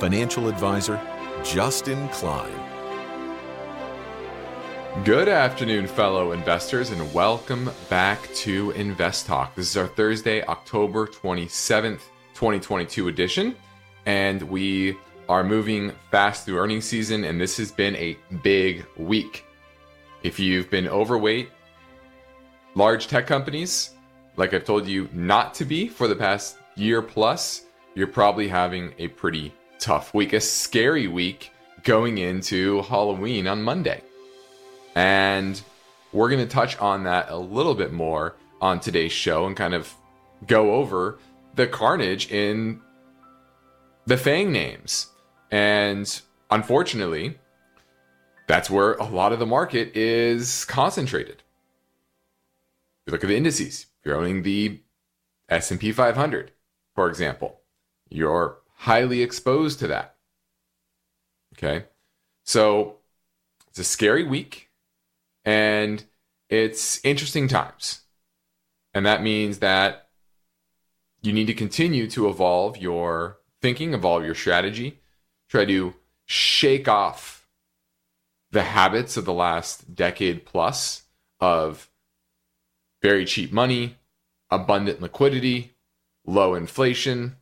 Financial Advisor, Justin Klein. Good afternoon, fellow investors, and welcome back to Invest Talk. This is our Thursday, October 27th, 2022 edition, and we are moving fast through earnings season, and this has been a big week. If you've been overweight, large tech companies, like I've told you not to be for the past year plus, you're probably having a pretty tough week, a scary week going into Halloween on Monday. And we're going to touch on that a little bit more on today's show and kind of go over the carnage in the Fang names. And unfortunately, that's where a lot of the market is concentrated. If you look at the indices, you're owning the S&P 500, for example, you're highly exposed to that. Okay? So, it's a scary week and it's interesting times. And that means that you need to continue to evolve your thinking, evolve your strategy, try to shake off the habits of the last decade plus of very cheap money, abundant liquidity, low inflation,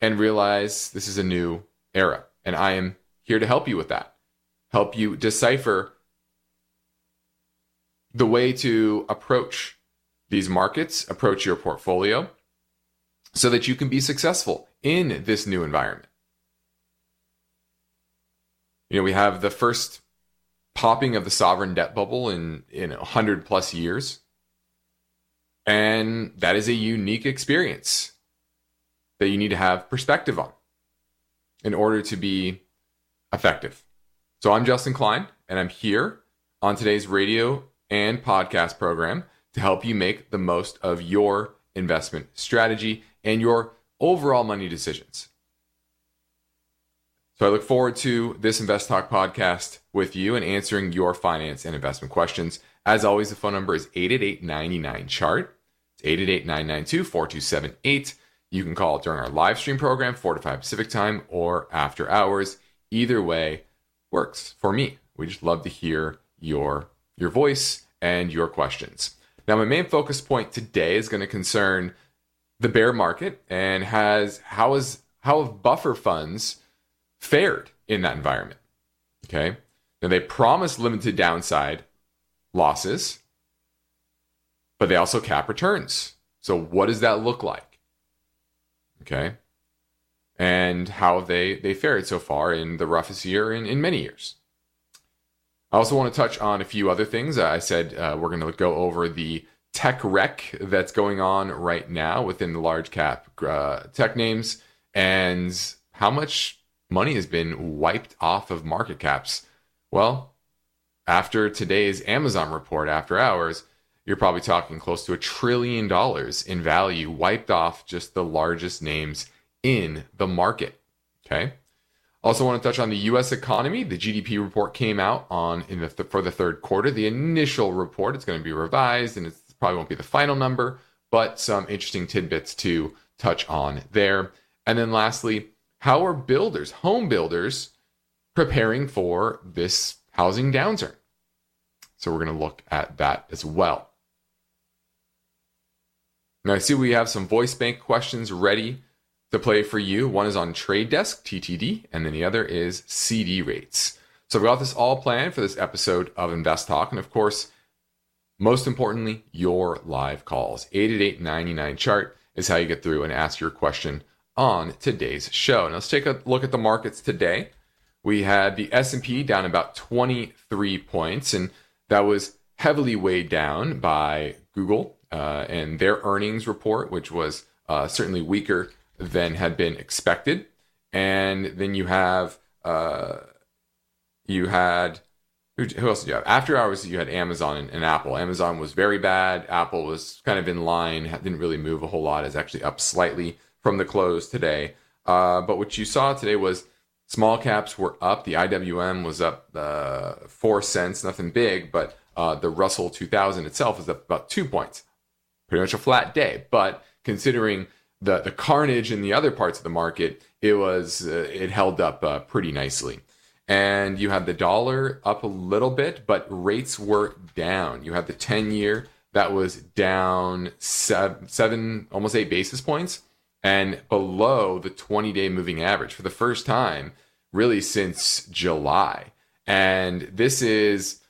and realize this is a new era. And I am here to help you with that, help you decipher the way to approach these markets, approach your portfolio, so that you can be successful in this new environment. You know, we have the first popping of the sovereign debt bubble in in 100 plus years. And that is a unique experience that you need to have perspective on in order to be effective. So I'm Justin Klein, and I'm here on today's radio and podcast program to help you make the most of your investment strategy and your overall money decisions. So I look forward to this Invest Talk podcast with you and answering your finance and investment questions. As always, the phone number is 888-99-CHART. It's 888-992-4278. You can call during our live stream program, 4 to 5 Pacific time, or after hours. Either way works for me. We just love to hear your your voice and your questions. Now, my main focus point today is going to concern the bear market and has how is how have buffer funds fared in that environment. Okay. Now they promise limited downside losses, but they also cap returns. So what does that look like? Okay. And how they they fared so far in the roughest year in, in many years. I also want to touch on a few other things. I said uh, we're going to go over the tech wreck that's going on right now within the large cap uh, tech names and how much money has been wiped off of market caps. Well, after today's Amazon report after hours, you're probably talking close to a trillion dollars in value wiped off just the largest names in the market. Okay. Also, want to touch on the U.S. economy. The GDP report came out on in the th- for the third quarter. The initial report it's going to be revised, and it probably won't be the final number, but some interesting tidbits to touch on there. And then lastly, how are builders, home builders, preparing for this housing downturn? So we're going to look at that as well. Now I see we have some voice bank questions ready to play for you. One is on Trade Desk, TTD, and then the other is CD rates. So I've got this all planned for this episode of Invest Talk. And of course, most importantly, your live calls. 888 chart is how you get through and ask your question on today's show. Now let's take a look at the markets today. We had the S&P down about 23 points, and that was heavily weighed down by Google uh, and their earnings report, which was uh, certainly weaker than had been expected. And then you have uh, you had who, who else did you have? After hours, you had Amazon and, and, Apple. Amazon was very bad. Apple was kind of in line, didn't really move a whole lot. Is actually up slightly from the close today. Uh, but what you saw today was small caps were up. The IWM was up uh, four cents, nothing big, but uh, the Russell 2000 itself is up about two points. Pretty much a flat day, but considering the the carnage in the other parts of the market, it was uh, it held up uh, pretty nicely and you had the dollar up a little bit, but rates were down. You had the 10 year that was down seven, seven, almost eight basis points, and below the 20 day moving average for the first time, really since July. And this is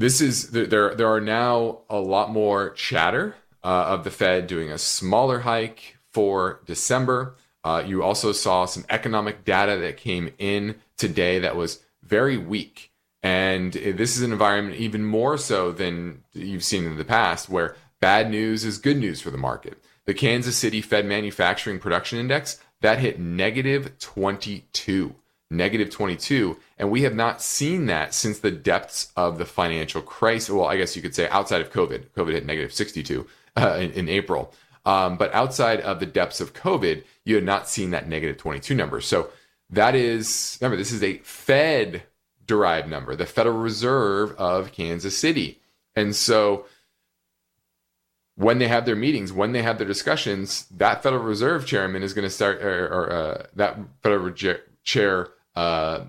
this is there there are now a lot more chatter uh, of the Fed doing a smaller hike for December. Uh, you also saw some economic data that came in today that was very weak. And this is an environment even more so than you've seen in the past, where bad news is good news for the market. The Kansas City Fed Manufacturing Production Index that hit negative 22, negative 22, and we have not seen that since the depths of the financial crisis. Well, I guess you could say outside of COVID. COVID hit negative 62 uh, in, in April. Um, but outside of the depths of COVID, you had not seen that negative 22 number. So that is, remember, this is a Fed derived number, the Federal Reserve of Kansas City. And so when they have their meetings, when they have their discussions, that Federal Reserve chairman is going to start, or, or uh, that Federal chair, uh,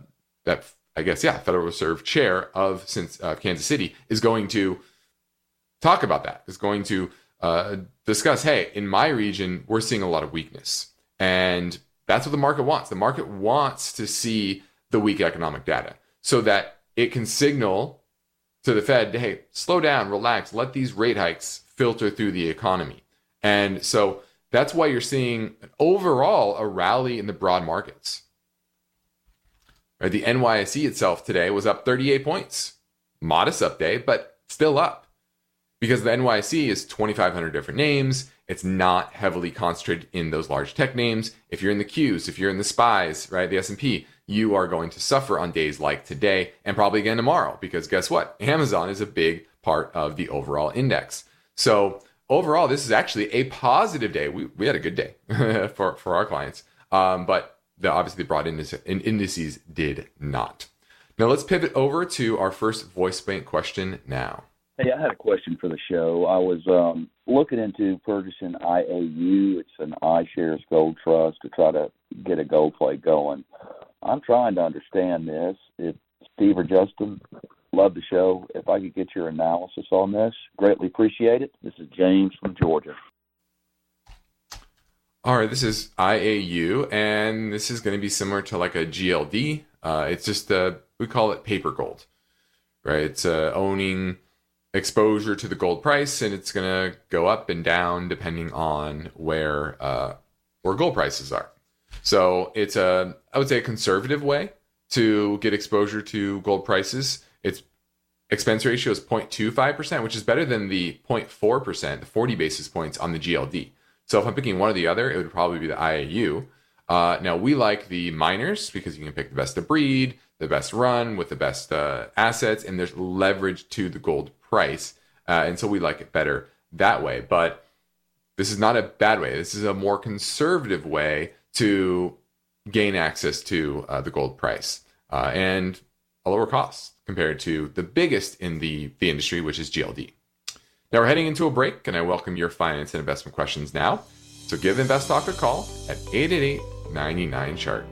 that I guess, yeah, Federal Reserve chair of since uh, Kansas City is going to talk about that. Is going to uh, discuss, hey, in my region, we're seeing a lot of weakness. And that's what the market wants. The market wants to see the weak economic data so that it can signal to the Fed, hey, slow down, relax, let these rate hikes filter through the economy. And so that's why you're seeing overall a rally in the broad markets. Right, the NYSE itself today was up 38 points. Modest up day, but still up because the NYSE is 2,500 different names. It's not heavily concentrated in those large tech names. If you're in the Qs, if you're in the SPYs, right, the S&P, you are going to suffer on days like today and probably again tomorrow because guess what? Amazon is a big part of the overall index. So overall, this is actually a positive day. We, we had a good day for, for our clients, um, but the, obviously the broad indices did not. Now let's pivot over to our first voice bank question now. Hey, I had a question for the show. I was um, looking into purchasing IAU. It's an iShares Gold Trust to try to get a gold play going. I'm trying to understand this. If Steve or Justin, love the show. If I could get your analysis on this, greatly appreciate it. This is James from Georgia. All right, this is IAU, and this is going to be similar to like a GLD. Uh, it's just a we call it paper gold, right? It's uh, owning exposure to the gold price, and it's going to go up and down depending on where uh, where gold prices are. So it's a I would say a conservative way to get exposure to gold prices. Its expense ratio is 0.25%, which is better than the 0.4%, the 40 basis points on the GLD. So if I'm picking one or the other, it would probably be the IAU. Uh, now we like the miners because you can pick the best of breed, the best run with the best uh, assets, and there's leverage to the gold price. Uh, and so we like it better that way. But this is not a bad way. This is a more conservative way to gain access to uh, the gold price uh, and a lower cost compared to the biggest in the, the industry, which is GLD. Now we're heading into a break, and I welcome your finance and investment questions now. So give Invest Talk a call at 888 99 chart.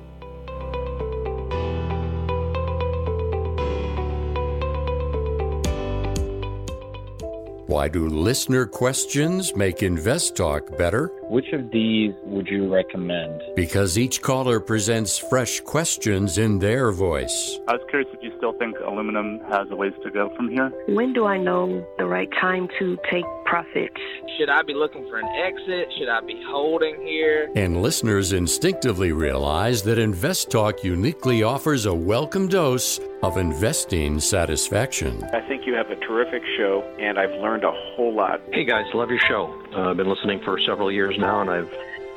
Why do listener questions make Invest Talk better? Which of these would you recommend? Because each caller presents fresh questions in their voice. I was curious if you still think aluminum has a ways to go from here. When do I know the right time to take profits? Should I be looking for an exit? Should I be holding here? And listeners instinctively realize that Invest Talk uniquely offers a welcome dose of investing satisfaction. I think you have a terrific show, and I've learned a whole lot. Hey guys, love your show. Uh, I've been listening for several years now, and I've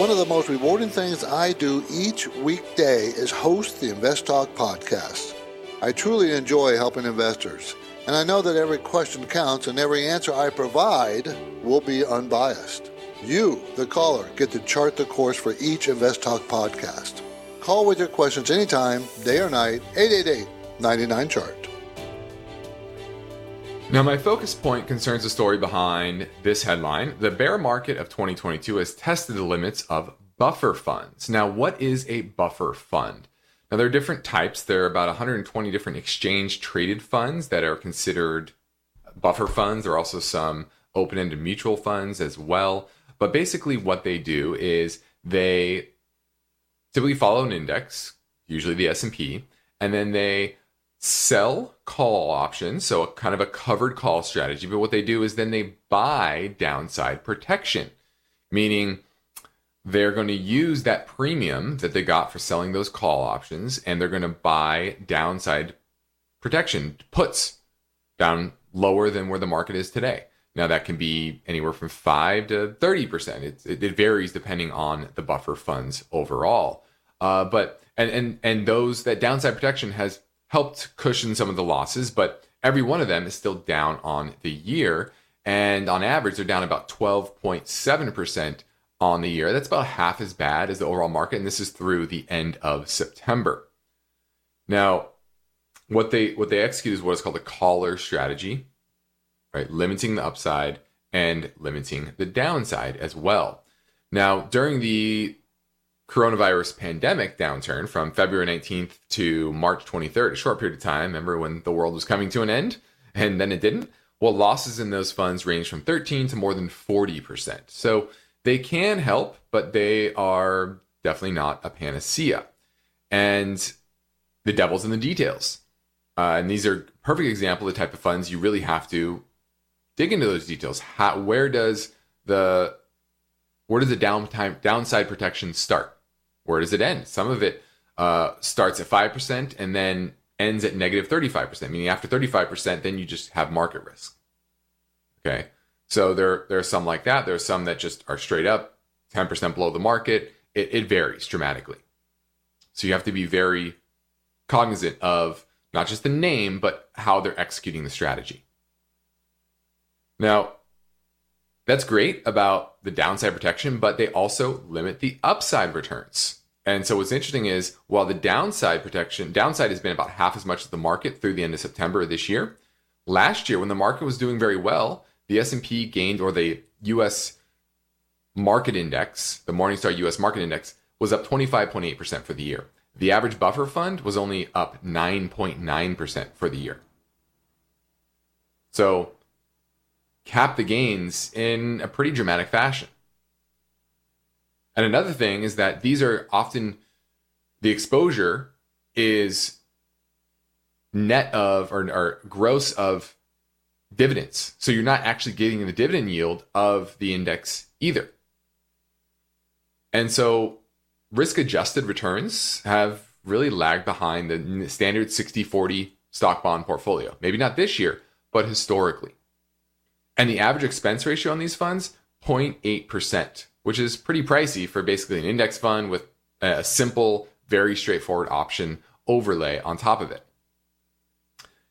One of the most rewarding things I do each weekday is host the Invest Talk podcast. I truly enjoy helping investors, and I know that every question counts and every answer I provide will be unbiased. You, the caller, get to chart the course for each Invest Talk podcast. Call with your questions anytime, day or night, 888 99 Chart. Now, my focus point concerns the story behind this headline. The bear market of 2022 has tested the limits of buffer funds. Now, what is a buffer fund? Now, there are different types. There are about 120 different exchange traded funds that are considered buffer funds. There are also some open ended mutual funds as well. But basically, what they do is they typically follow an index, usually the S&P, and then they sell call options, so a kind of a covered call strategy. But what they do is then they buy downside protection, meaning they're going to use that premium that they got for selling those call options and they're going to buy downside protection puts down lower than where the market is today. Now that can be anywhere from 5 to 30%. It, it, it varies depending on the buffer funds overall. Uh, but and, and and those that downside protection has helped cushion some of the losses, but every one of them is still down on the year. And on average, they're down about 12.7% on the year. That's about half as bad as the overall market. And this is through the end of September. Now, what they what they execute is what is called a collar strategy, right? Limiting the upside and limiting the downside as well. Now, during the coronavirus pandemic downturn from February 19th to March 23rd, a short period of time. Remember when the world was coming to an end and then it didn't? Well, losses in those funds range from 13 to more than 40%. So they can help, but they are definitely not a panacea. And the devil's in the details. Uh, and these are perfect example of the type of funds you really have to dig into those details. How, where does the where does the downtime downside protection start? Where does it end? Some of it uh, starts at 5% and then ends at negative 35%, meaning after 35%, then you just have market risk. Okay. So there, there are some like that. There are some that just are straight up 10% below the market. It, it varies dramatically. So you have to be very cognizant of not just the name, but how they're executing the strategy. Now, that's great about the downside protection, but they also limit the upside returns. And so what's interesting is while the downside protection, downside has been about half as much as the market through the end of September this year. Last year, when the market was doing very well, the S&P gained, or the U.S. market index, the Morningstar U.S. market index, was up 25.8% for the year. The average buffer fund was only up 9.9% for the year. So cap the gains in a pretty dramatic fashion. And another thing is that these are often the exposure is net of or, or, gross of dividends. So you're not actually getting the dividend yield of the index either. And so risk adjusted returns have really lagged behind the standard 60 40 stock bond portfolio. Maybe not this year, but historically. And the average expense ratio on these funds, 0.8%, which is pretty pricey for basically an index fund with a simple, very straightforward option overlay on top of it.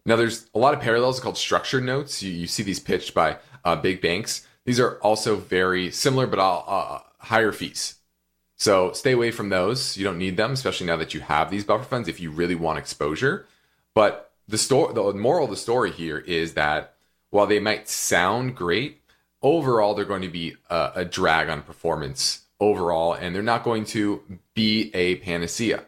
Now, there's a lot of parallels called structured notes. You, you see these pitched by uh, big banks. These are also very similar, but uh, uh, higher fees. So stay away from those. You don't need them, especially now that you have these buffer funds if you really want exposure. But the story, the moral of the story here is that while they might sound great, overall they're going to be a, a drag on performance overall, and they're not going to be a panacea.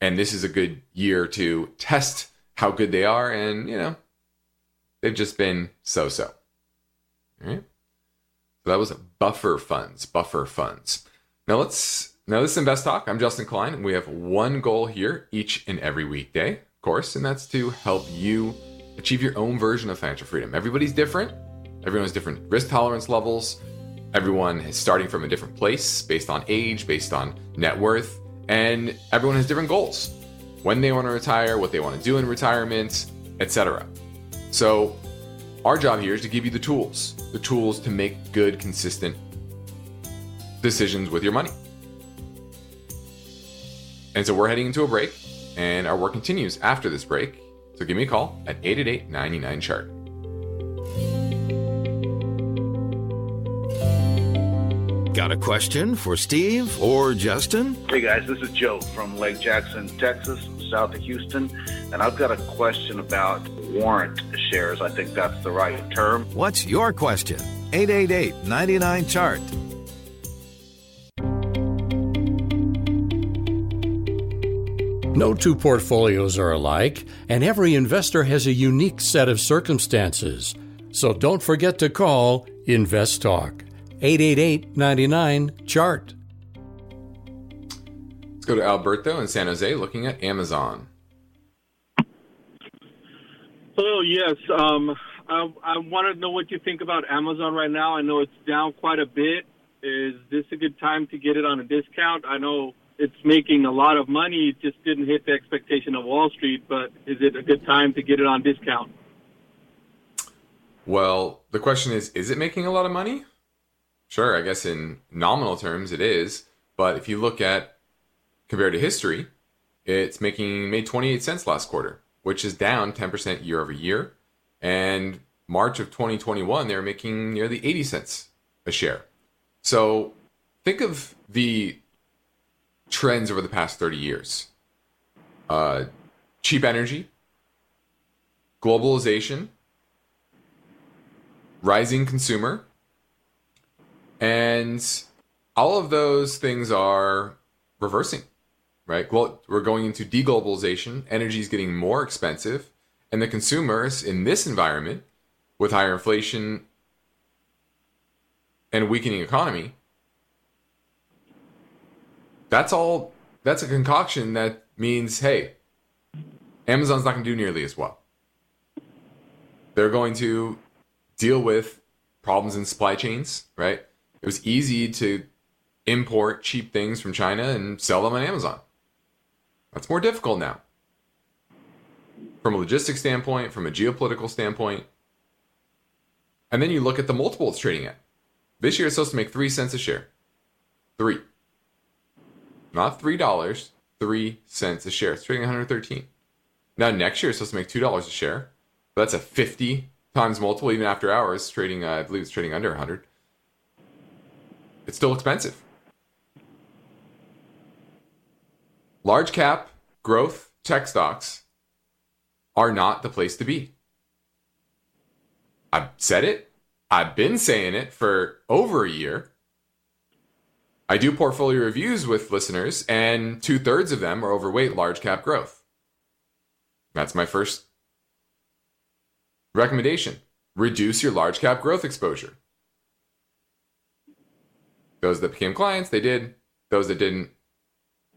And this is a good year to test how good they are, and you know, they've just been. All right. So that was buffer funds, buffer funds. Now let's Now, this is Invest Talk. I'm Justin Klein, and we have one goal here each and every weekday, of course, and that's to help you achieve your own version of financial freedom. Everybody's different, everyone has different risk tolerance levels, everyone is starting from a different place based on age, based on net worth, and everyone has different goals when they want to retire, what they want to do in retirement, etc. So, our job here is to give you the tools, the tools to make good, consistent decisions with your money. And so we're heading into a break, and our work continues after this break. So give me a call at 888 99 chart. Got a question for Steve or Justin? Hey guys, this is Joe from Lake Jackson, Texas, south of Houston, and I've got a question about warrant shares. I think that's the right term. What's your question? 888 99 chart. No two portfolios are alike, and every investor has a unique set of circumstances. So don't forget to call Invest Talk 888 99 Chart. Let's go to Alberto in San Jose looking at Amazon. Hello, yes. Um, I, I want to know what you think about Amazon right now. I know it's down quite a bit. Is this a good time to get it on a discount? I know it's making a lot of money. It just didn't hit the expectation of Wall Street, but is it a good time to get it on discount? Well, the question is is it making a lot of money? Sure, I guess in nominal terms it is, but if you look at compared to history, it's making made 28 cents last quarter, which is down 10% year over year. And March of 2021, they were making nearly 80 cents a share. So think of the trends over the past 30 years uh, cheap energy, globalization, rising consumer, and all of those things are reversing, right? Well, we're going into deglobalization, energy is getting more expensive, and the consumers in this environment with higher inflation and weakening economy that's all that's a concoction that means hey amazon's not going to do nearly as well. They're going to deal with problems in supply chains right it was easy to import cheap things from china and sell them on amazon that's more difficult now from a logistics standpoint from a geopolitical standpoint and then you look at the multiple it's trading at this year it's supposed to make three cents a share three not three dollars, three cents a share. It's trading 113. Now next year it's supposed to make two dollars a share. That's a 50 times multiple even after hours. Trading, uh, I believe it's trading under 100. It's still expensive. Large cap growth tech stocks are not the place to be. I've said it. I've been saying it for over a year. I do portfolio reviews with listeners, and two thirds of them are overweight large cap growth. That's my first recommendation. Reduce your large cap growth exposure. Those that became clients, they did. Those that didn't,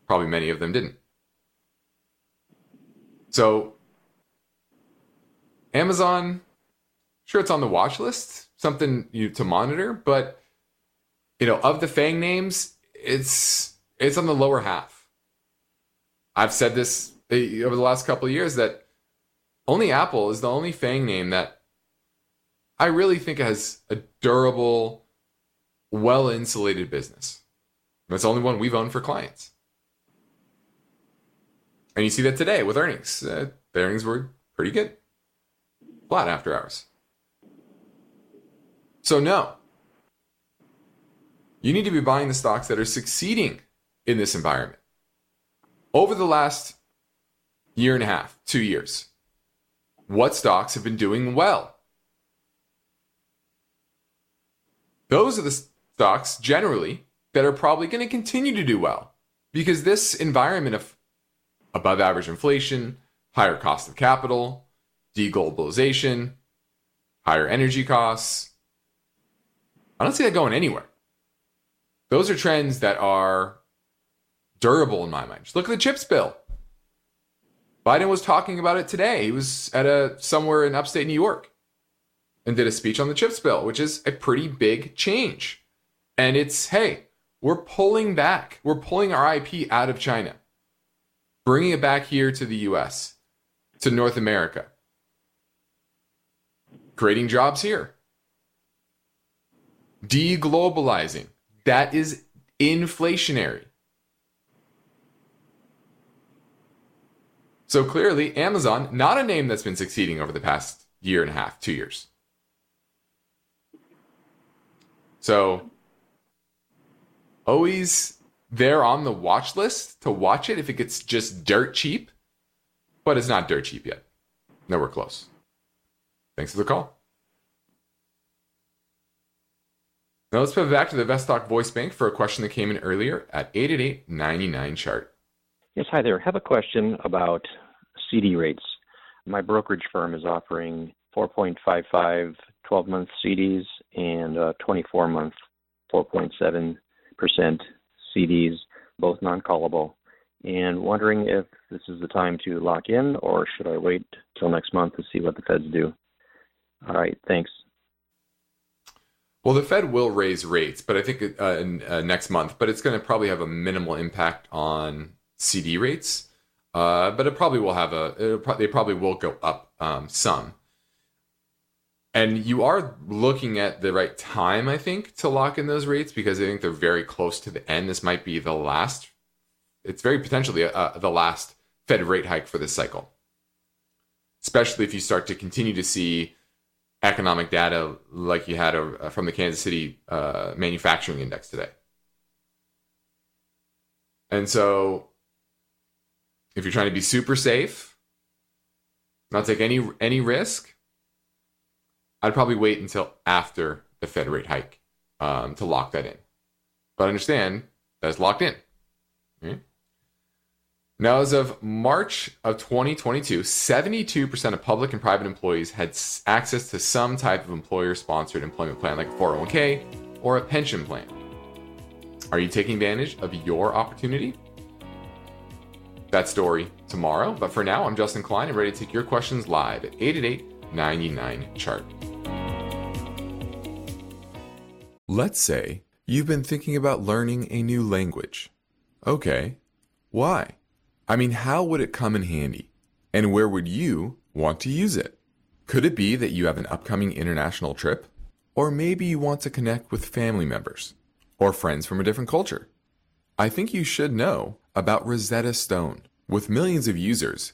probably many of them didn't. So, Amazon, sure, it's on the watch list, something you to monitor, but you know, of the Fang names, it's it's on the lower half. I've said this eh, over the last couple of years that only Apple is the only Fang name that I really think has a durable, well insulated business. It's the only one we've owned for clients. And you see that today with earnings. Uh, earnings were pretty good, flat after hours. So, no, you need to be buying the stocks that are succeeding in this environment. Over the last year and a half, two years, what stocks have been doing well? Those are the stocks generally that are probably going to continue to do well because this environment of above average inflation, higher cost of capital, deglobalization, higher energy costs, I don't see that going anywhere those are trends that are durable in my mind. Just look at the chips bill. Biden was talking about it today. He was at a somewhere in upstate New York and did a speech on the chips bill, which is a pretty big change. And it's hey, we're pulling back. We're pulling our IP out of China, bringing it back here to the US, to North America, creating jobs here, deglobalizing. That is inflationary. So clearly, Amazon, not a name that's been succeeding over the past year and a half, two years. So always there on the watch list to watch it if it gets just dirt cheap, but it's not dirt cheap yet. Nowhere close. Thanks for the call. Now let's pivot back to the Invest Talk Voice Bank for a question that came in earlier at 888 99 chart. Yes, hi there. I have a question about CD rates. My brokerage firm is offering 4.55 12 month CDs and 24 month 4.7% CDs, both non callable. And wondering if this is the time to lock in or should I wait till next month to see what the feds do? All right, thanks. Well, the Fed will raise rates, but I think uh, in, uh, next month, but it's going to probably have a minimal impact on CD rates. Uh, but it probably will have a, pro- they probably will go up um, some. And you are looking at the right time, I think, to lock in those rates because I think they're very close to the end. This might be the last, it's very potentially uh, the last Fed rate hike for this cycle. Especially if you start to continue to see economic data like you had uh, from the Kansas City uh, Manufacturing Index today. And so, if you're trying to be super safe, not take any any risk, I'd probably wait until after the Fed rate hike um, to lock that in. But understand that's locked in. Right? Now, as of March of 2022, 72% of public and private employees had access to some type of employer sponsored employment plan, like a 401k or a pension plan. Are you taking advantage of your opportunity? That story tomorrow, but for now, I'm Justin Klein and ready to take your questions live at 888 99 Chart. Let's say you've been thinking about learning a new language. Okay, why? I mean, how would it come in handy? And where would you want to use it? Could it be that you have an upcoming international trip? Or maybe you want to connect with family members or friends from a different culture? I think you should know about Rosetta Stone. With millions of users,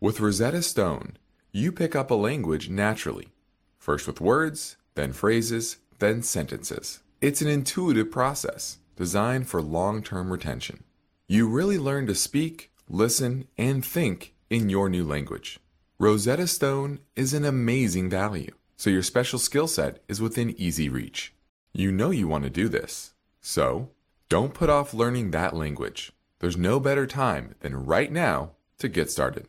With Rosetta Stone, you pick up a language naturally, first with words, then phrases, then sentences. It's an intuitive process designed for long term retention. You really learn to speak listen, and think in your new language. Rosetta Stone is an amazing value, so your special skill set is within easy reach. You know you want to do this, so don't put off learning that language. There's no better time than right now to get started.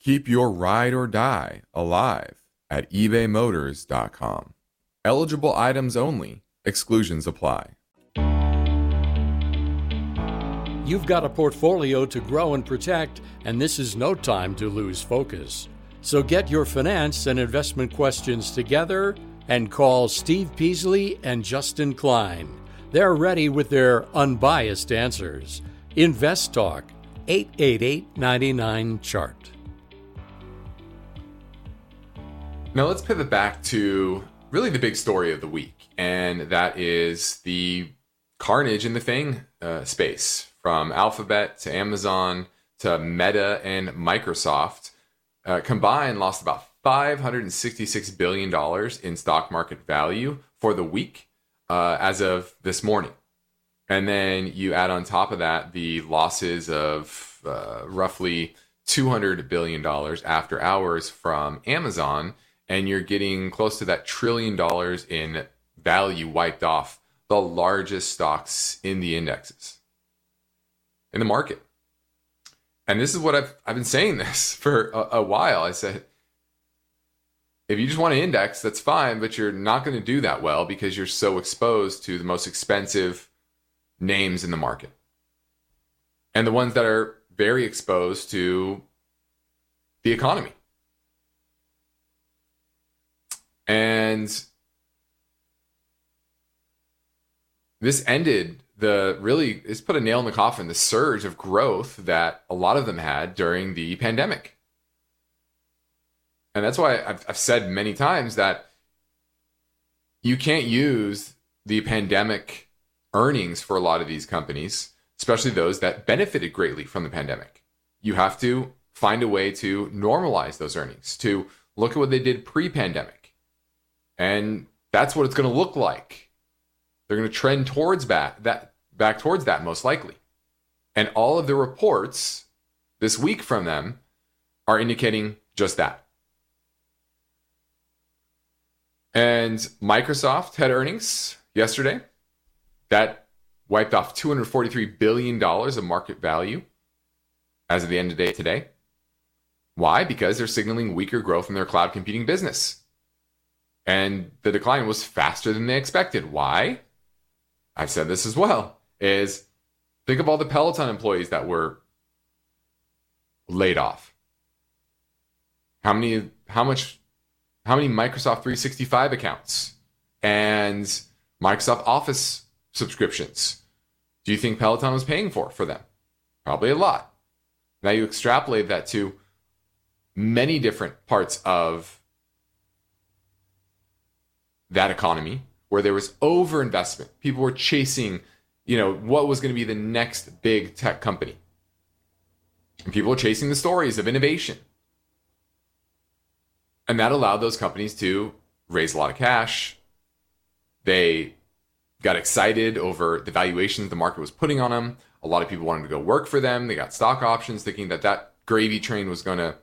Keep your ride or die alive at ebaymotors.com. Eligible items only, exclusions apply. You've got a portfolio to grow and protect, and this is no time to lose focus. So get your finance and investment questions together and call Steve Peasley and Justin Klein. They're ready with their unbiased answers. Invest Talk 888 99 Chart. Now let's pivot back to really the big story of the week, and that is the carnage in the FANG uh, space from Alphabet to Amazon to Meta and Microsoft. Uh, combined lost about $566 billion in stock market value for the week uh, as of this morning. And then you add on top of that the losses of uh, roughly $200 billion after hours from Amazon, and you're getting close to that trillion dollars in value wiped off the largest stocks in the indexes in the market. And this is what I've, I've been saying this for a, a while. I said, if you just want to index, that's fine, but you're not going to do that well because you're so exposed to the most expensive names in the market. And the ones that are very exposed to the economy. And this ended the really it's put a nail in the coffin the surge of growth that a lot of them had during the pandemic. And that's why I've, I've said many times that you can't use the pandemic earnings for a lot of these companies especially those that benefited greatly from the pandemic. You have to find a way to normalize those earnings to look at what they did pre-pandemic and that's what it's going to look like they're going to trend towards back that back towards that most likely. And all of the reports this week from them are indicating just that. And Microsoft had earnings yesterday that wiped off $243 billion of market value as of the end of the day today. Why? Because they're signaling weaker growth in their cloud computing business. And the decline was faster than they expected. Why? I've said this as well, is think of all the Peloton employees that were laid off. How many how much how many Microsoft 365 accounts and Microsoft Office subscriptions do you think Peloton was paying for for them? Probably a lot. Now you extrapolate that to many different parts of that economy where there was overinvestment. People were chasing, you know, what was going to be the next big tech company. And people were chasing the stories of innovation. And that allowed those companies to raise a lot of cash. They got excited over the valuations the market was putting on them. A lot of people wanted to go work for them. They got stock options thinking that that gravy train was going to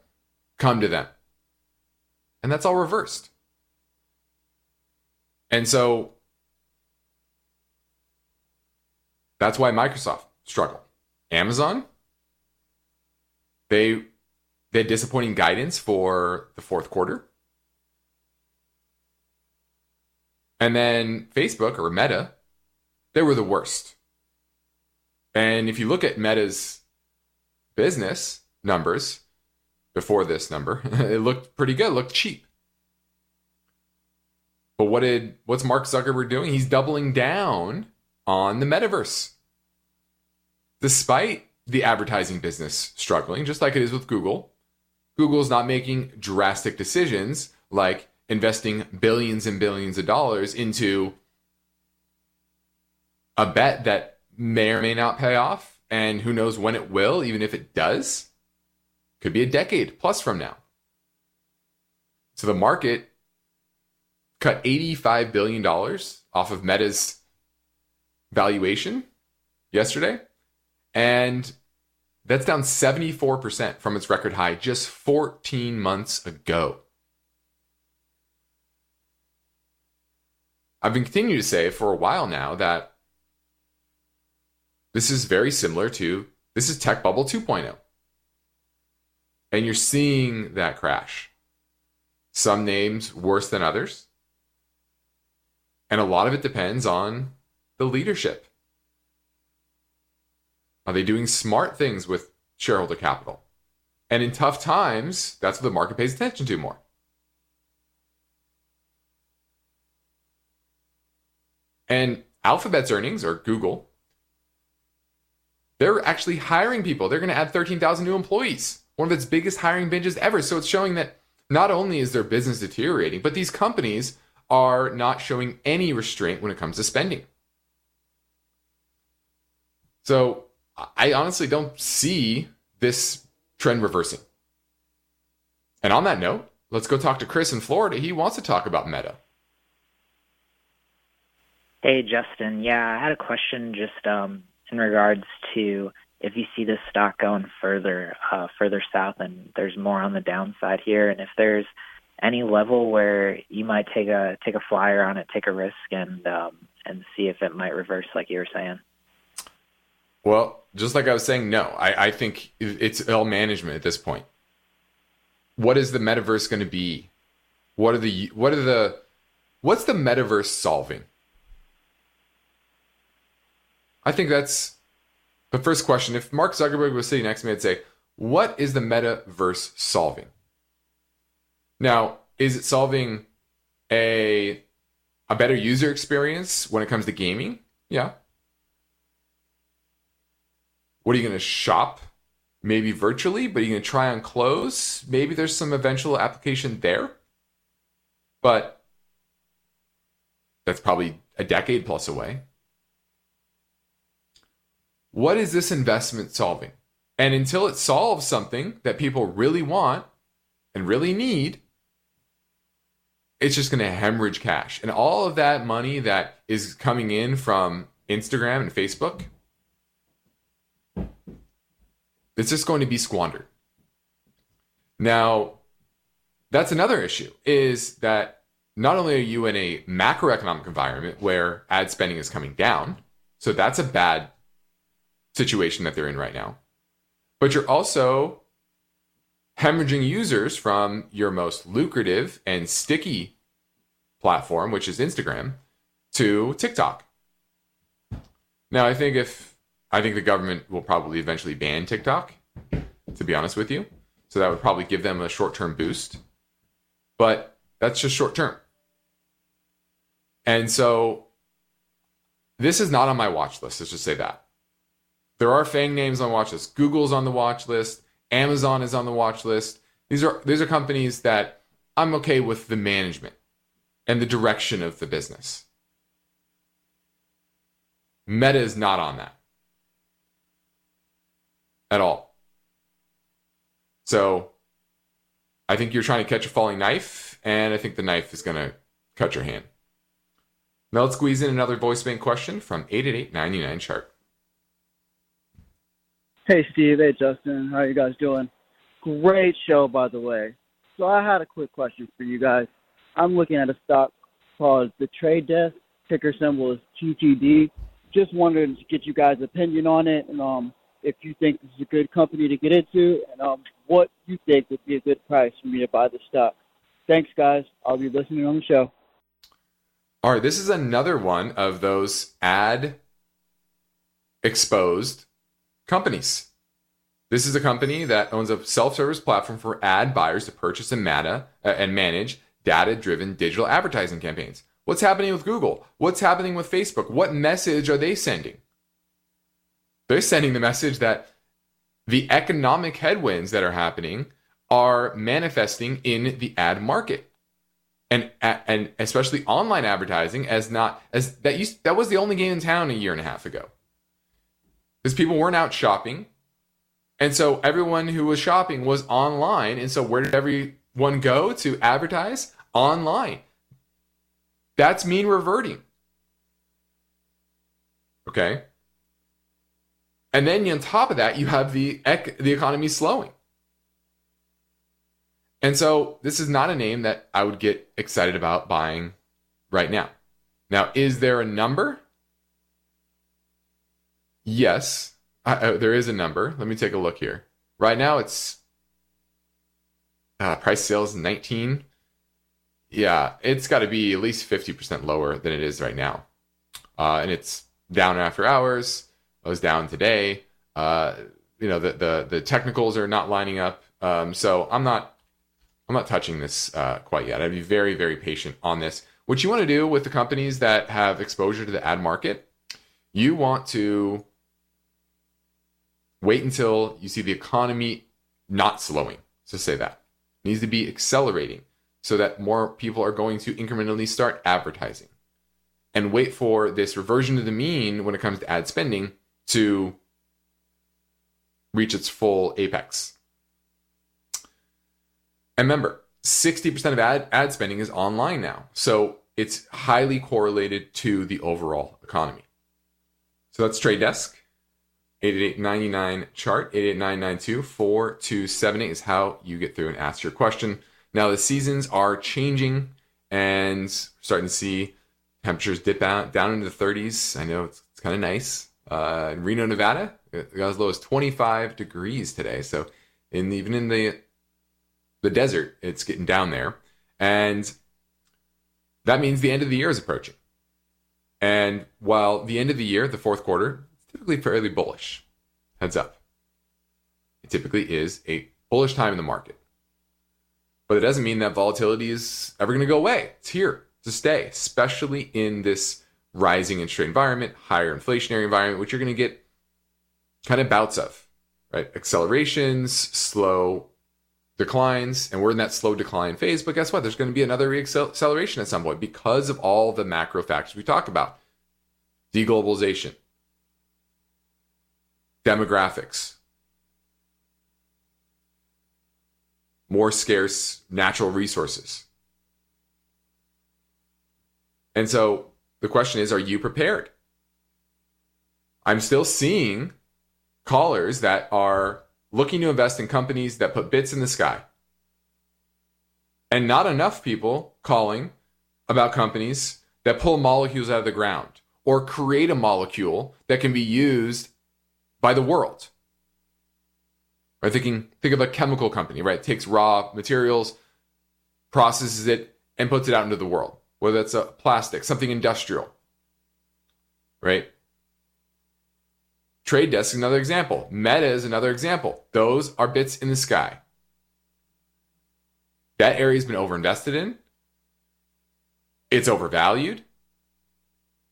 come to them. And that's all reversed. And so that's why Microsoft struggled. Amazon, they they had disappointing guidance for the fourth quarter. And then Facebook or Meta, they were the worst. And if you look at Meta's business numbers before this number, it looked pretty good, looked cheap. But what did what's Mark Zuckerberg doing? He's doubling down on the metaverse. Despite the advertising business struggling, just like it is with Google, Google's not making drastic decisions like investing billions and billions of dollars into a bet that may or may not pay off and who knows when it will, even if it does. Could be a decade plus from now. So the market cut $85 billion off of Meta's valuation yesterday. And that's down 74% from its record high just 14 months ago. I've been continuing to say for a while now that this is very similar to this is tech bubble 2.0. And you're seeing that crash. Some names worse than others. And a lot of it depends on the leadership. Are they doing smart things with shareholder capital? And in tough times, that's what the market pays attention to more. And Alphabet's earnings, or Google, they're actually hiring people. They're going to add 13,000 new employees, one of its biggest hiring binges ever. So it's showing that not only is their business deteriorating, but these companies are not showing any restraint when it comes to spending. So I honestly don't see this trend reversing. And on that note, let's go talk to Chris in Florida. He wants to talk about Meta. Hey, Justin. Yeah, I had a question just um, in regards to if you see this stock going further uh, further south and there's more on the downside here, and if there's any level where you might take a take a flyer on it, take a risk, and um, and see if it might reverse, like you were saying. Well, just like I was saying, no, I, I think it's all management at this point. What is the metaverse going to be? What are the what are the what's the metaverse solving? I think that's the first question. If Mark Zuckerberg was sitting next to me, I'd say, What is the metaverse solving? Now, is it solving a a better user experience when it comes to gaming? Yeah. What are you going to shop? Maybe virtually, but you're going to try on clothes. Maybe there's some eventual application there. But that's probably a decade plus away. What is this investment solving? And until it solves something that people really want and really need, it's just going to hemorrhage cash. And all of that money that is coming in from Instagram and Facebook, it's just going to be squandered. Now, that's another issue is that not only are you in a macroeconomic environment where ad spending is coming down, so that's a bad situation that they're in right now. But you're also hemorrhaging users from your most lucrative and sticky platform, which is Instagram, to TikTok. Now, I think if I think the government will probably eventually ban TikTok, to be honest with you. So that would probably give them a short term boost. But that's just short term. And so this is not on my watch list. Let's just say that. There are FANG names on watch list. Google's on the watch list. Amazon is on the watch list. These are these are companies that I'm okay with the management and the direction of the business. Meta is not on that at all. So I think you're trying to catch a falling knife, and I think the knife is going to cut your hand. Now let's squeeze in another voice bank question from 888 99 chart. Hey, Steve. Hey, Justin. How are you guys doing? Great show, by the way. So I had a quick question for you guys. I'm looking at a stock called the Trade Desk. Ticker symbol is TTD. Just wanted to get you guys' opinion on it, and um, if you think this is a good company to get into, and um, what you think would be a good price for me to buy the stock. Thanks, guys. I'll be listening on the show. All right, this is another one of those ad exposed companies. This is a company that owns a self-service platform for ad buyers to purchase and, meta, uh, and manage data-driven digital advertising campaigns. What's happening with Google? What's happening with Facebook? What message are they sending? They're sending the message that the economic headwinds that are happening are manifesting in the ad market. And, and especially online advertising as not as that used that was the only game in town a year and a half ago because people weren't out shopping. And so everyone who was shopping was online. And so where did everyone go to advertise? Online. That's mean reverting. Okay. And then on top of that, you have the ec- the economy slowing. And so this is not a name that I would get excited about buying right now. Now, is there a number? Yes, I, there is a number. Let me take a look here. Right now, it's uh, price sales 19. Yeah, it's got to be at least 50% lower than it is right now. Uh, and it's down after hours. It was down today. Uh, you know, the, the, the technicals are not lining up. Um, so I'm not I'm not touching this uh, quite yet. I'd be very, very patient on this. What you want to do with the companies that have exposure to the ad market, you want to wait until you see the economy not slowing. So say that it needs to be accelerating so that more people are going to incrementally start advertising and wait for this reversion to the mean when it comes to ad spending to reach its full apex. And remember, 60% of ad, ad spending is online now. So it's highly correlated to the overall economy. So that's Trade Desk. 888-99 chart 88992-4278 is how you get through and ask your question. Now the seasons are changing and starting to see temperatures dip out down into the 30s. I know it's, it's kind of nice. Uh, in Reno, Nevada, it got as low as 25 degrees today. So in even in the the desert, it's getting down there. And that means the end of the year is approaching. And while the end of the year, the fourth quarter, typically fairly bullish, heads up. It typically is a bullish time in the market. But it doesn't mean that volatility is ever going to go away. It's here to stay, especially in this rising interest rate environment, higher inflationary environment, which you're going to get kind of bouts of, right? Accelerations, slow declines and we're in that slow decline phase. But guess what? There's going to be another reacceleration at some point because of all the macro factors we talk about deglobalization, demographics, more scarce natural resources. And so the question is are you prepared? I'm still seeing callers that are looking to invest in companies that put bits in the sky. And not enough people calling about companies that pull molecules out of the ground or create a molecule that can be used by the world. Right? Thinking, think of a chemical company, right? It takes raw materials, processes it, and puts it out into the world. Whether that's a plastic, something industrial, right? Trade Desk is another example. Meta is another example. Those are bits in the sky. That area has been overinvested in. It's overvalued.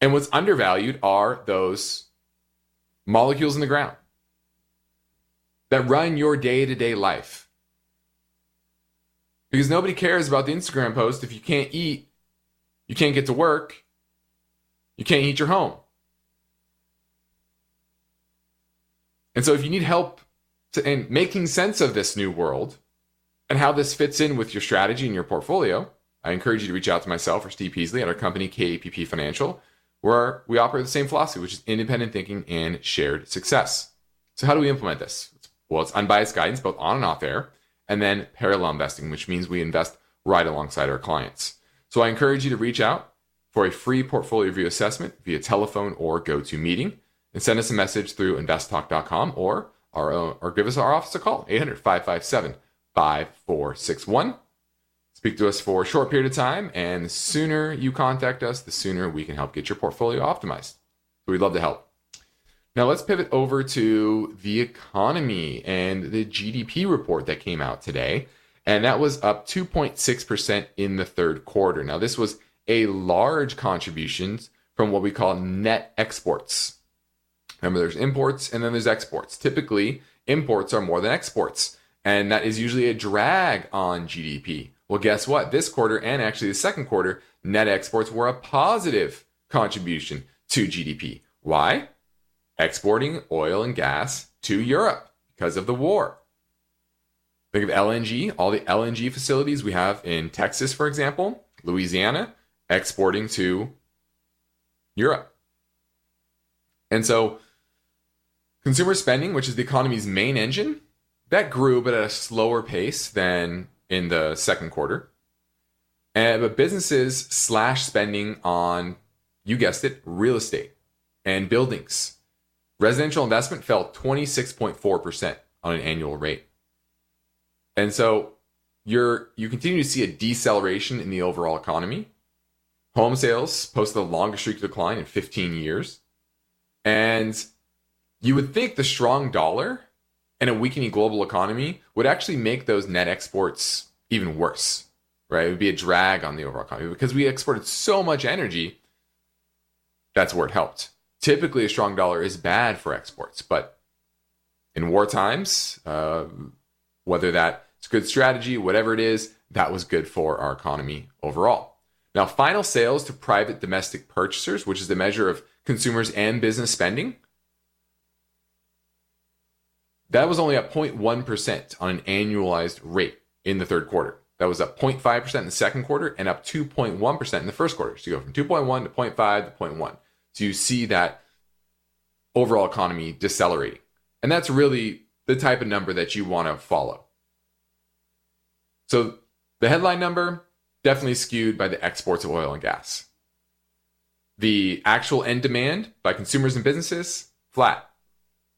And what's undervalued are those molecules in the ground that run your day to day life. Because nobody cares about the Instagram post if you can't eat, you can't get to work, you can't heat your home. And so if you need help to, in making sense of this new world and how this fits in with your strategy and your portfolio, I encourage you to reach out to myself or Steve Peasley at our company, KPP Financial, where we operate the same philosophy, which is independent thinking and shared success. So how do we implement this? Well, it's unbiased guidance, both on and off air, and then parallel investing, which means we invest right alongside our clients. So I encourage you to reach out for a free portfolio review assessment via telephone or go to meeting and send us a message through investtalk.com or our own, or give us our office a call 800-557-5461 speak to us for a short period of time and the sooner you contact us the sooner we can help get your portfolio optimized so we'd love to help now let's pivot over to the economy and the gdp report that came out today and that was up 2.6% in the third quarter now this was a large contribution from what we call net exports Remember, there's imports and then there's exports. Typically, imports are more than exports, and that is usually a drag on GDP. Well, guess what? This quarter and actually the second quarter, net exports were a positive contribution to GDP. Why? exporting oil and gas to Europe because of the war. Think of LNG, all the LNG facilities we have in Texas, for example, Louisiana, exporting to Europe. And so consumer spending, which is the economy's main engine, that grew, but at a slower pace than in the second quarter. And, but businesses slash spending on, you guessed it, real estate and buildings. Residential investment fell 26.4% on an annual rate. And so you're you continue to see a deceleration in the overall economy. Home sales posted the longest streak of decline in 15 years. And you would think the strong dollar and a weakening global economy would actually make those net exports even worse, right? It would be a drag on the overall economy because we exported so much energy. That's where it helped. Typically, a strong dollar is bad for exports, but in war times, uh, whether that's good strategy, whatever it is, that was good for our economy overall. Now, final sales to private domestic purchasers, which is the measure of consumers and business spending, that was only at 0.1% on an annualized rate in the third quarter. That was up 0.5% in the second quarter and up 2.1% in the first quarter. So you go from 2.1 to 0.5 to 0.1. So you see that overall economy decelerating. And that's really the type of number that you want to follow. So the headline number definitely skewed by the exports of oil and gas. The actual end demand by consumers and businesses flat.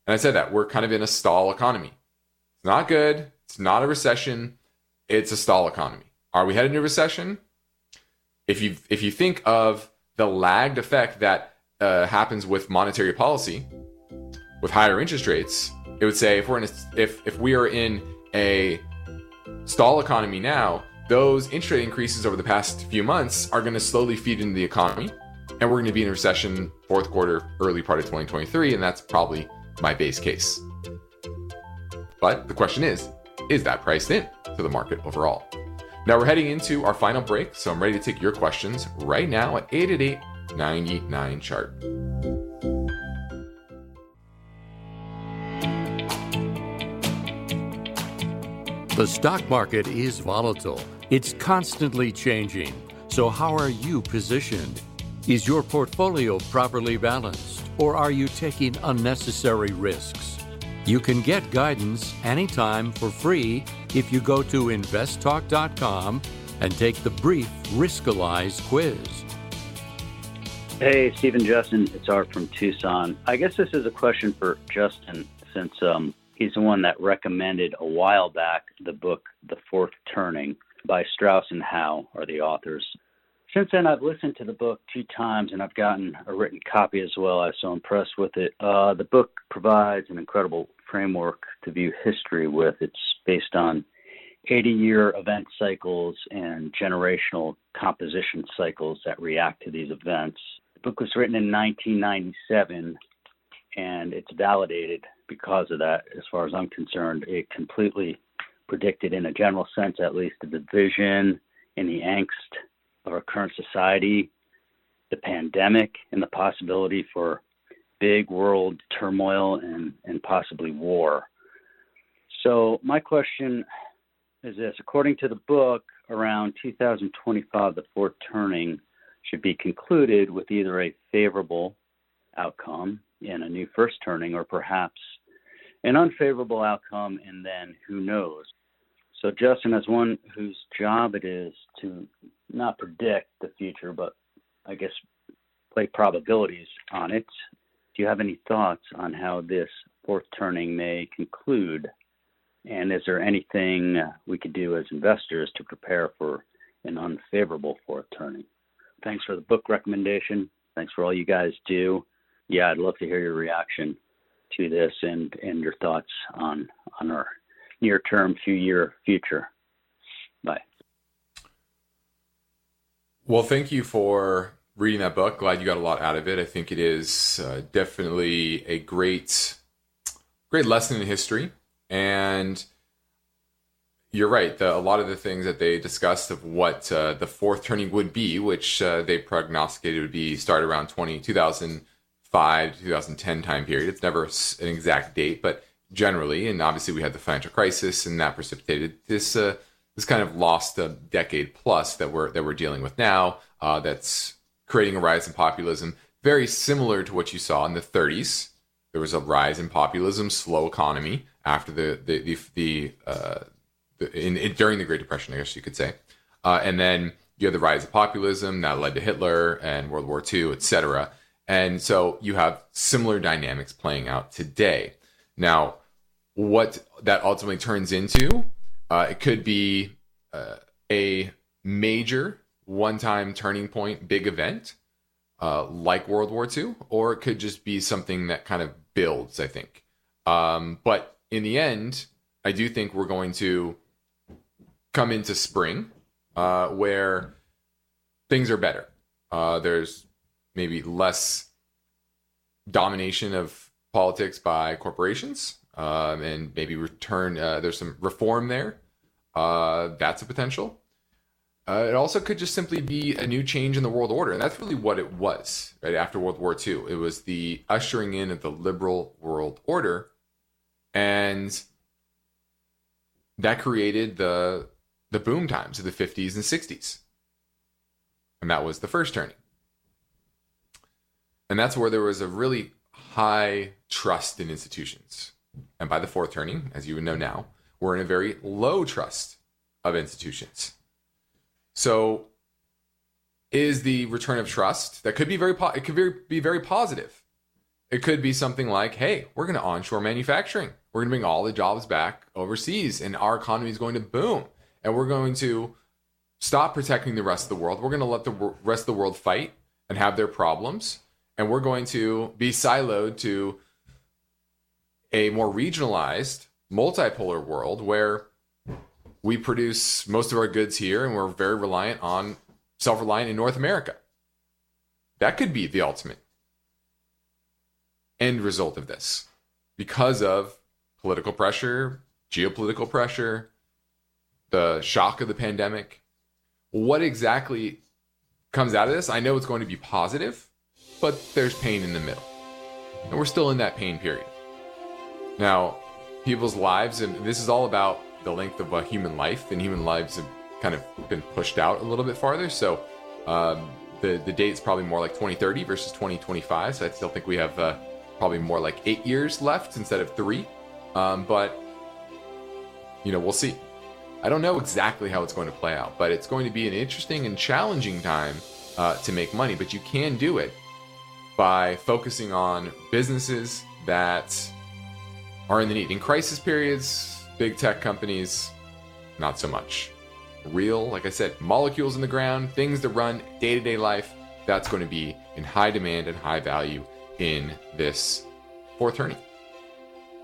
And I said that we're kind of in a stall economy. It's not good. It's not a recession. It's a stall economy. Are we headed into recession? If you if you think of the lagged effect that uh, happens with monetary policy, with higher interest rates, it would say if we're in a, if if we are in a stall economy now, those interest rate increases over the past few months are going to slowly feed into the economy, and we're going to be in a recession fourth quarter, early part of 2023, and that's probably my base case. But the question is, is that priced in to the market overall? Now we're heading into our final break, so I'm ready to take your questions right now at 888 99 chart. The stock market is volatile. It's constantly changing. So, how are you positioned? Is your portfolio properly balanced, or are you taking unnecessary risks? You can get guidance anytime for free if you go to investtalk.com and take the brief Riskalyze quiz. Hey, Stephen Justin, it's Art from Tucson. I guess this is a question for Justin since um, he's the one that recommended a while back the book The Fourth Turning by Strauss and Howe are the authors. Since then, I've listened to the book two times and I've gotten a written copy as well. I was so impressed with it. Uh, the book provides an incredible framework to view history with. It's based on 80 year event cycles and generational composition cycles that react to these events. The book was written in 1997 and it's validated because of that. As far as I'm concerned, it completely predicted, in a general sense at least, the division and the angst of our current society, the pandemic, and the possibility for big world turmoil and, and possibly war. So, my question is this according to the book, around 2025, the fourth turning should be concluded with either a favorable outcome in a new first turning or perhaps an unfavorable outcome, and then who knows? So, Justin, as one whose job it is to not predict the future, but I guess play probabilities on it, do you have any thoughts on how this fourth turning may conclude? And is there anything we could do as investors to prepare for an unfavorable fourth turning? Thanks for the book recommendation. Thanks for all you guys do. Yeah, I'd love to hear your reaction to this and, and your thoughts on on our near term, few year future. Bye. Well, thank you for reading that book. Glad you got a lot out of it. I think it is uh, definitely a great, great lesson in history. And you're right. The, a lot of the things that they discussed of what uh, the fourth turning would be, which uh, they prognosticated would be start around 20, 2005 2005 to 2010 time period. It's never an exact date, but generally, and obviously we had the financial crisis, and that precipitated this uh, this kind of lost a decade plus that we're that we're dealing with now. Uh, that's creating a rise in populism, very similar to what you saw in the 30s. There was a rise in populism, slow economy after the the the, the, uh, the in, in, during the Great Depression, I guess you could say, uh, and then you had the rise of populism that led to Hitler and World War II, etc. And so you have similar dynamics playing out today. Now, what that ultimately turns into, uh, it could be uh, a major one-time turning point, big event, uh, like World War II, or it could just be something that kind of builds. I think, um, but in the end, I do think we're going to come into spring uh, where things are better. Uh, there's maybe less domination of politics by corporations, um, and maybe return. Uh, there's some reform there. Uh, that's a potential. Uh, it also could just simply be a new change in the world order, and that's really what it was. Right after World War II, it was the ushering in of the liberal world order, and that created the the boom times of the 50s and 60s. And that was the first turning. And that's where there was a really high trust in institutions. And by the fourth turning, as you would know now, we're in a very low trust of institutions. So, is the return of trust that could be very po- it could very, be very positive. It could be something like, "Hey, we're going to onshore manufacturing. We're going to bring all the jobs back overseas, and our economy is going to boom, and we're going to stop protecting the rest of the world. We're going to let the rest of the world fight and have their problems, and we're going to be siloed to a more regionalized, multipolar world where we produce most of our goods here and we're very reliant on self reliant in North America. That could be the ultimate end result of this because of political pressure, geopolitical pressure, the shock of the pandemic. What exactly comes out of this? I know it's going to be positive, but there's pain in the middle. And we're still in that pain period. Now, people's lives, and this is all about the length of a human life, and human lives have kind of been pushed out a little bit farther. So um, the the date's probably more like 2030 versus 2025. So I still think we have uh, probably more like eight years left instead of three. Um, but you know, we'll see. I don't know exactly how it's going to play out, but it's going to be an interesting and challenging time uh, to make money. But you can do it by focusing on businesses that are in the need. In crisis periods, big tech companies, not so much. Real, like I said, molecules in the ground, things that run day to day life, that's going to be in high demand and high value in this fourth turning.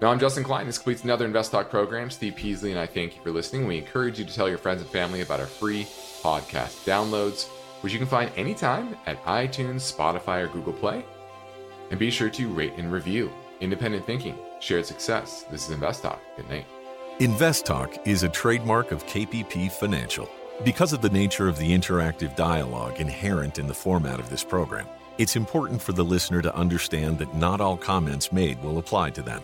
Now, I'm Justin Klein. This completes another Invest Talk program. Steve Peasley and I thank you for listening. We encourage you to tell your friends and family about our free podcast downloads, which you can find anytime at iTunes, Spotify, or Google Play. And be sure to rate and review. Independent thinking, shared success. This is Invest Talk. Good night. Invest Talk is a trademark of KPP Financial. Because of the nature of the interactive dialogue inherent in the format of this program, it's important for the listener to understand that not all comments made will apply to them.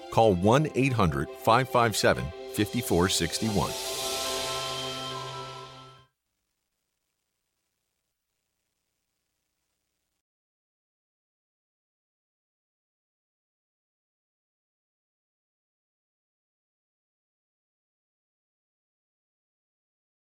call 1 800 557 5461.